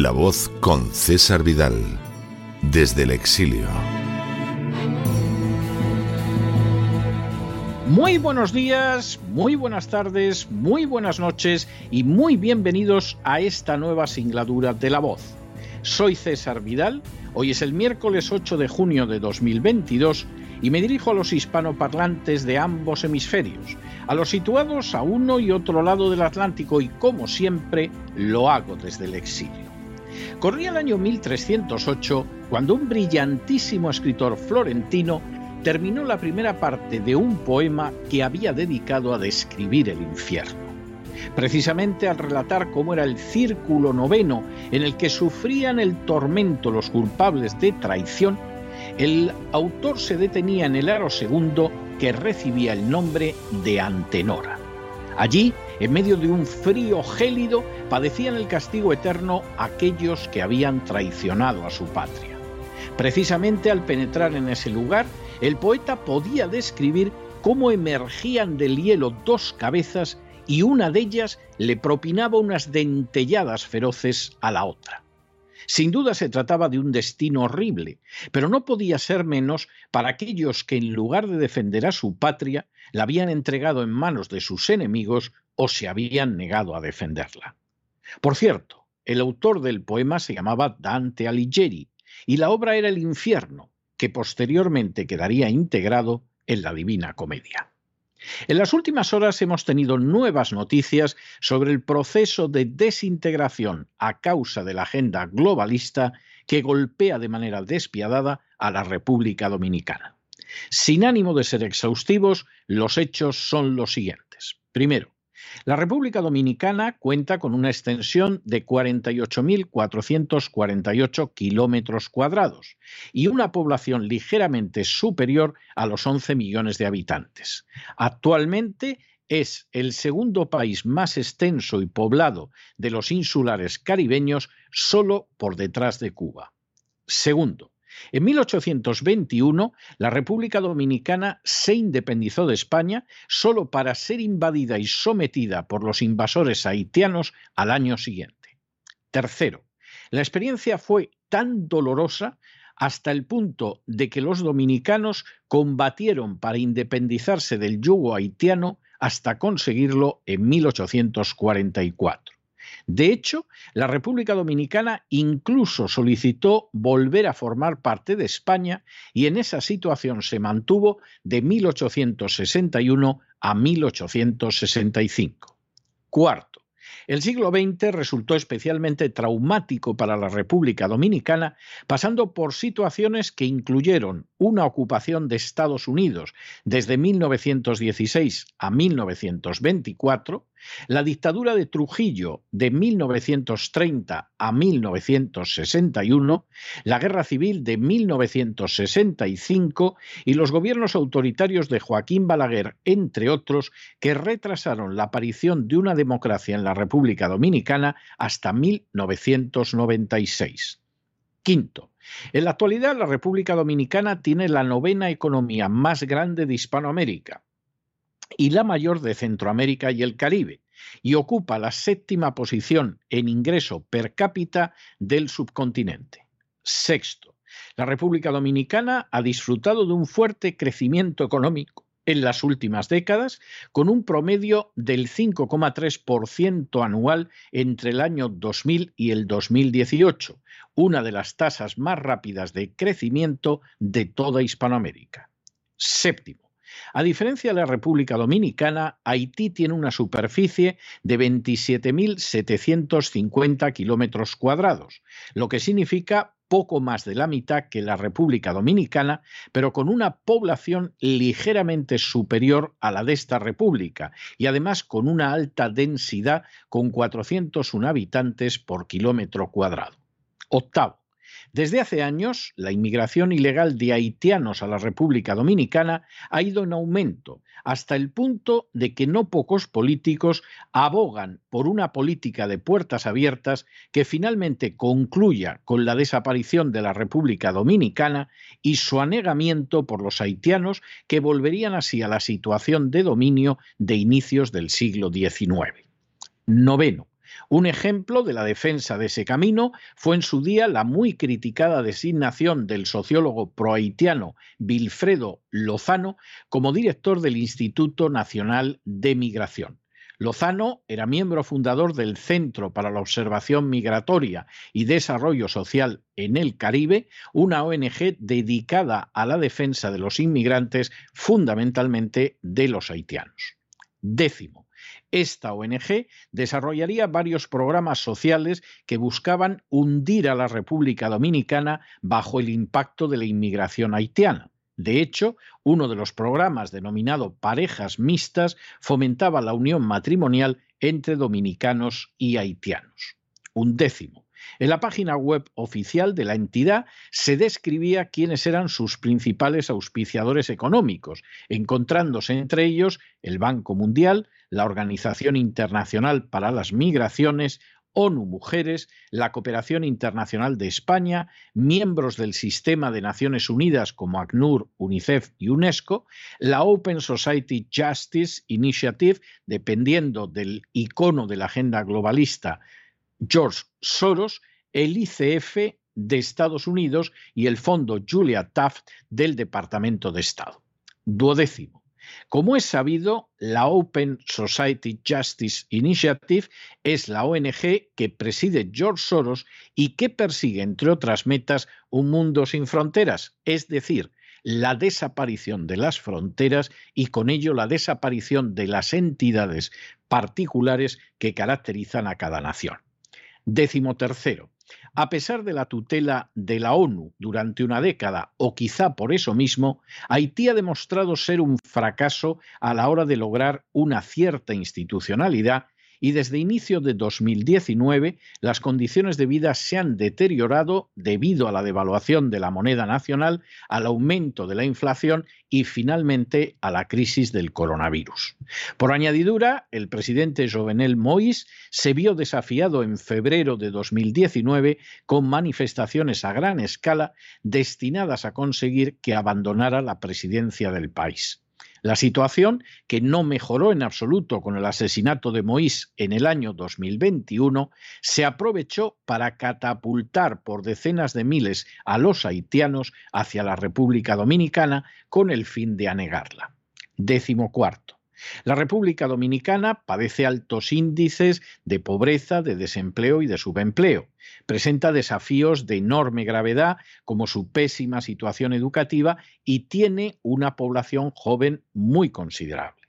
La voz con César Vidal, desde el exilio. Muy buenos días, muy buenas tardes, muy buenas noches y muy bienvenidos a esta nueva singladura de La Voz. Soy César Vidal, hoy es el miércoles 8 de junio de 2022 y me dirijo a los hispanoparlantes de ambos hemisferios, a los situados a uno y otro lado del Atlántico y como siempre lo hago desde el exilio. Corría el año 1308 cuando un brillantísimo escritor florentino terminó la primera parte de un poema que había dedicado a describir el infierno. Precisamente al relatar cómo era el círculo noveno en el que sufrían el tormento los culpables de traición, el autor se detenía en el aro segundo que recibía el nombre de Antenora. Allí, en medio de un frío gélido, padecían el castigo eterno aquellos que habían traicionado a su patria. Precisamente al penetrar en ese lugar, el poeta podía describir cómo emergían del hielo dos cabezas y una de ellas le propinaba unas dentelladas feroces a la otra. Sin duda se trataba de un destino horrible, pero no podía ser menos para aquellos que en lugar de defender a su patria, la habían entregado en manos de sus enemigos o se habían negado a defenderla. Por cierto, el autor del poema se llamaba Dante Alighieri y la obra era El infierno, que posteriormente quedaría integrado en la Divina Comedia. En las últimas horas hemos tenido nuevas noticias sobre el proceso de desintegración a causa de la agenda globalista que golpea de manera despiadada a la República Dominicana. Sin ánimo de ser exhaustivos, los hechos son los siguientes. Primero, la República Dominicana cuenta con una extensión de 48.448 kilómetros cuadrados y una población ligeramente superior a los 11 millones de habitantes. Actualmente es el segundo país más extenso y poblado de los insulares caribeños solo por detrás de Cuba. Segundo, en 1821, la República Dominicana se independizó de España solo para ser invadida y sometida por los invasores haitianos al año siguiente. Tercero, la experiencia fue tan dolorosa hasta el punto de que los dominicanos combatieron para independizarse del yugo haitiano hasta conseguirlo en 1844. De hecho, la República Dominicana incluso solicitó volver a formar parte de España y en esa situación se mantuvo de 1861 a 1865. Cuarto, el siglo XX resultó especialmente traumático para la República Dominicana, pasando por situaciones que incluyeron una ocupación de Estados Unidos desde 1916 a 1924, la dictadura de Trujillo de 1930 a 1961, la guerra civil de 1965 y los gobiernos autoritarios de Joaquín Balaguer, entre otros, que retrasaron la aparición de una democracia en la República Dominicana hasta 1996. Quinto, en la actualidad la República Dominicana tiene la novena economía más grande de Hispanoamérica y la mayor de Centroamérica y el Caribe, y ocupa la séptima posición en ingreso per cápita del subcontinente. Sexto, la República Dominicana ha disfrutado de un fuerte crecimiento económico en las últimas décadas, con un promedio del 5,3% anual entre el año 2000 y el 2018, una de las tasas más rápidas de crecimiento de toda Hispanoamérica. Séptimo, a diferencia de la República Dominicana, Haití tiene una superficie de 27.750 kilómetros cuadrados, lo que significa poco más de la mitad que la República Dominicana, pero con una población ligeramente superior a la de esta república y además con una alta densidad con 401 habitantes por kilómetro cuadrado. Octavo, desde hace años, la inmigración ilegal de haitianos a la República Dominicana ha ido en aumento, hasta el punto de que no pocos políticos abogan por una política de puertas abiertas que finalmente concluya con la desaparición de la República Dominicana y su anegamiento por los haitianos que volverían así a la situación de dominio de inicios del siglo XIX. Noveno. Un ejemplo de la defensa de ese camino fue en su día la muy criticada designación del sociólogo prohaitiano Wilfredo Lozano como director del Instituto Nacional de Migración. Lozano era miembro fundador del Centro para la Observación Migratoria y Desarrollo Social en el Caribe, una ONG dedicada a la defensa de los inmigrantes, fundamentalmente de los haitianos. Décimo, esta ONG desarrollaría varios programas sociales que buscaban hundir a la República Dominicana bajo el impacto de la inmigración haitiana. De hecho, uno de los programas denominado Parejas Mixtas fomentaba la unión matrimonial entre dominicanos y haitianos. Un décimo. En la página web oficial de la entidad se describía quiénes eran sus principales auspiciadores económicos, encontrándose entre ellos el Banco Mundial, la Organización Internacional para las Migraciones, ONU Mujeres, la Cooperación Internacional de España, miembros del Sistema de Naciones Unidas como ACNUR, UNICEF y UNESCO, la Open Society Justice Initiative, dependiendo del icono de la agenda globalista George Soros, el ICF de Estados Unidos y el Fondo Julia Taft del Departamento de Estado. Duodécimo. Como es sabido, la Open Society Justice Initiative es la ONG que preside George Soros y que persigue, entre otras metas, un mundo sin fronteras, es decir, la desaparición de las fronteras y con ello la desaparición de las entidades particulares que caracterizan a cada nación. Décimo tercero, a pesar de la tutela de la ONU durante una década, o quizá por eso mismo, Haití ha demostrado ser un fracaso a la hora de lograr una cierta institucionalidad y desde inicio de 2019 las condiciones de vida se han deteriorado debido a la devaluación de la moneda nacional, al aumento de la inflación y finalmente a la crisis del coronavirus. Por añadidura, el presidente Jovenel Moïse se vio desafiado en febrero de 2019 con manifestaciones a gran escala destinadas a conseguir que abandonara la presidencia del país. La situación, que no mejoró en absoluto con el asesinato de Moïse en el año 2021, se aprovechó para catapultar por decenas de miles a los haitianos hacia la República Dominicana con el fin de anegarla. Décimo cuarto. La República Dominicana padece altos índices de pobreza, de desempleo y de subempleo. Presenta desafíos de enorme gravedad como su pésima situación educativa y tiene una población joven muy considerable.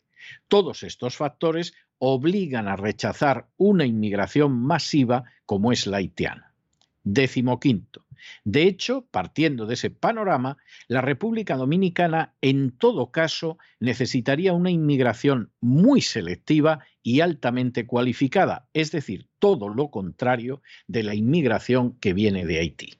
Todos estos factores obligan a rechazar una inmigración masiva como es la haitiana. Décimo quinto. De hecho, partiendo de ese panorama, la República Dominicana en todo caso necesitaría una inmigración muy selectiva y altamente cualificada, es decir, todo lo contrario de la inmigración que viene de Haití.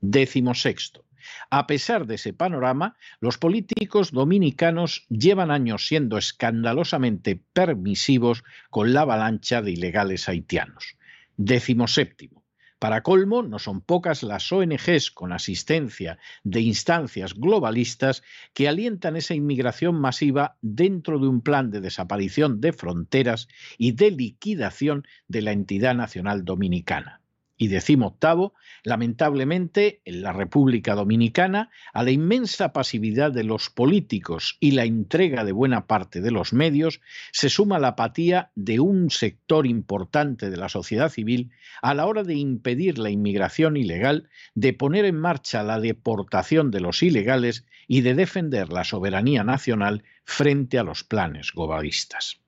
Décimo sexto. A pesar de ese panorama, los políticos dominicanos llevan años siendo escandalosamente permisivos con la avalancha de ilegales haitianos. Décimo séptimo. Para colmo, no son pocas las ONGs con asistencia de instancias globalistas que alientan esa inmigración masiva dentro de un plan de desaparición de fronteras y de liquidación de la entidad nacional dominicana. Y decimo octavo, lamentablemente, en la República Dominicana, a la inmensa pasividad de los políticos y la entrega de buena parte de los medios, se suma la apatía de un sector importante de la sociedad civil a la hora de impedir la inmigración ilegal, de poner en marcha la deportación de los ilegales y de defender la soberanía nacional frente a los planes globalistas.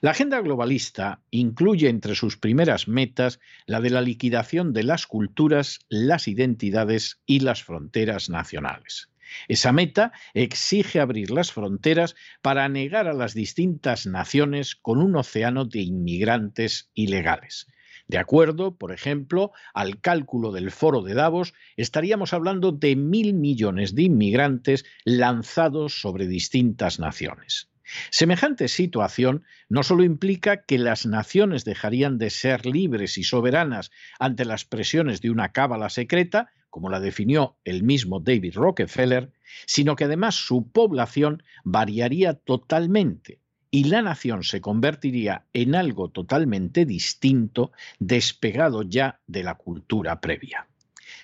La agenda globalista incluye entre sus primeras metas la de la liquidación de las culturas, las identidades y las fronteras nacionales. Esa meta exige abrir las fronteras para negar a las distintas naciones con un océano de inmigrantes ilegales. De acuerdo, por ejemplo, al cálculo del foro de Davos, estaríamos hablando de mil millones de inmigrantes lanzados sobre distintas naciones. Semejante situación no solo implica que las naciones dejarían de ser libres y soberanas ante las presiones de una cábala secreta, como la definió el mismo David Rockefeller, sino que además su población variaría totalmente y la nación se convertiría en algo totalmente distinto, despegado ya de la cultura previa.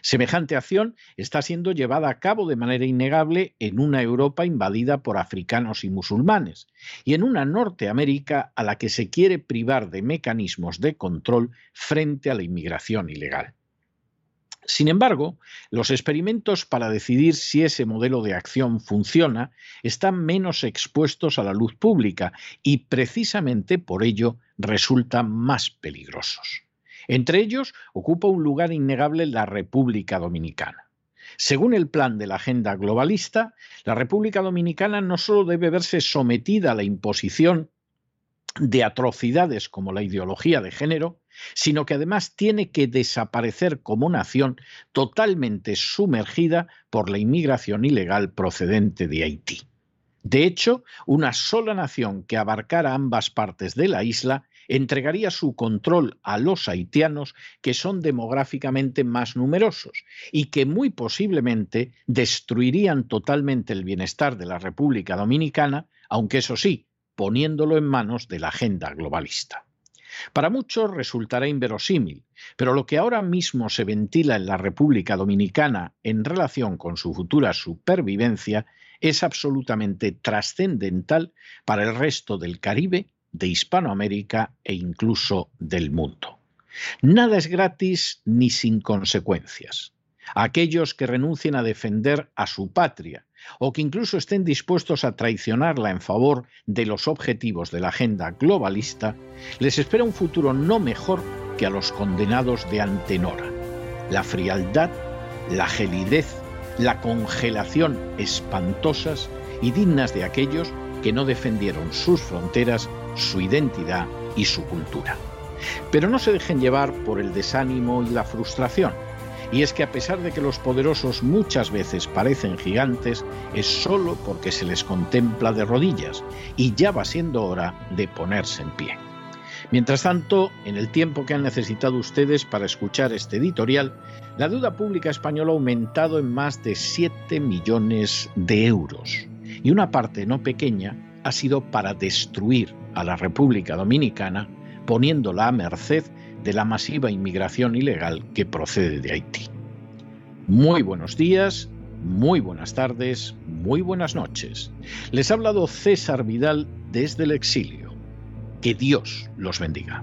Semejante acción está siendo llevada a cabo de manera innegable en una Europa invadida por africanos y musulmanes y en una Norteamérica a la que se quiere privar de mecanismos de control frente a la inmigración ilegal. Sin embargo, los experimentos para decidir si ese modelo de acción funciona están menos expuestos a la luz pública y precisamente por ello resultan más peligrosos. Entre ellos ocupa un lugar innegable la República Dominicana. Según el plan de la agenda globalista, la República Dominicana no solo debe verse sometida a la imposición de atrocidades como la ideología de género, sino que además tiene que desaparecer como nación totalmente sumergida por la inmigración ilegal procedente de Haití. De hecho, una sola nación que abarcara ambas partes de la isla entregaría su control a los haitianos que son demográficamente más numerosos y que muy posiblemente destruirían totalmente el bienestar de la República Dominicana, aunque eso sí, poniéndolo en manos de la agenda globalista. Para muchos resultará inverosímil, pero lo que ahora mismo se ventila en la República Dominicana en relación con su futura supervivencia es absolutamente trascendental para el resto del Caribe de Hispanoamérica e incluso del mundo. Nada es gratis ni sin consecuencias. aquellos que renuncien a defender a su patria o que incluso estén dispuestos a traicionarla en favor de los objetivos de la agenda globalista, les espera un futuro no mejor que a los condenados de Antenora. La frialdad, la gelidez, la congelación espantosas y dignas de aquellos que no defendieron sus fronteras, su identidad y su cultura. Pero no se dejen llevar por el desánimo y la frustración. Y es que a pesar de que los poderosos muchas veces parecen gigantes, es solo porque se les contempla de rodillas y ya va siendo hora de ponerse en pie. Mientras tanto, en el tiempo que han necesitado ustedes para escuchar este editorial, la deuda pública española ha aumentado en más de 7 millones de euros y una parte no pequeña ha sido para destruir a la República Dominicana poniéndola a merced de la masiva inmigración ilegal que procede de Haití. Muy buenos días, muy buenas tardes, muy buenas noches. Les ha hablado César Vidal desde el exilio. Que Dios los bendiga.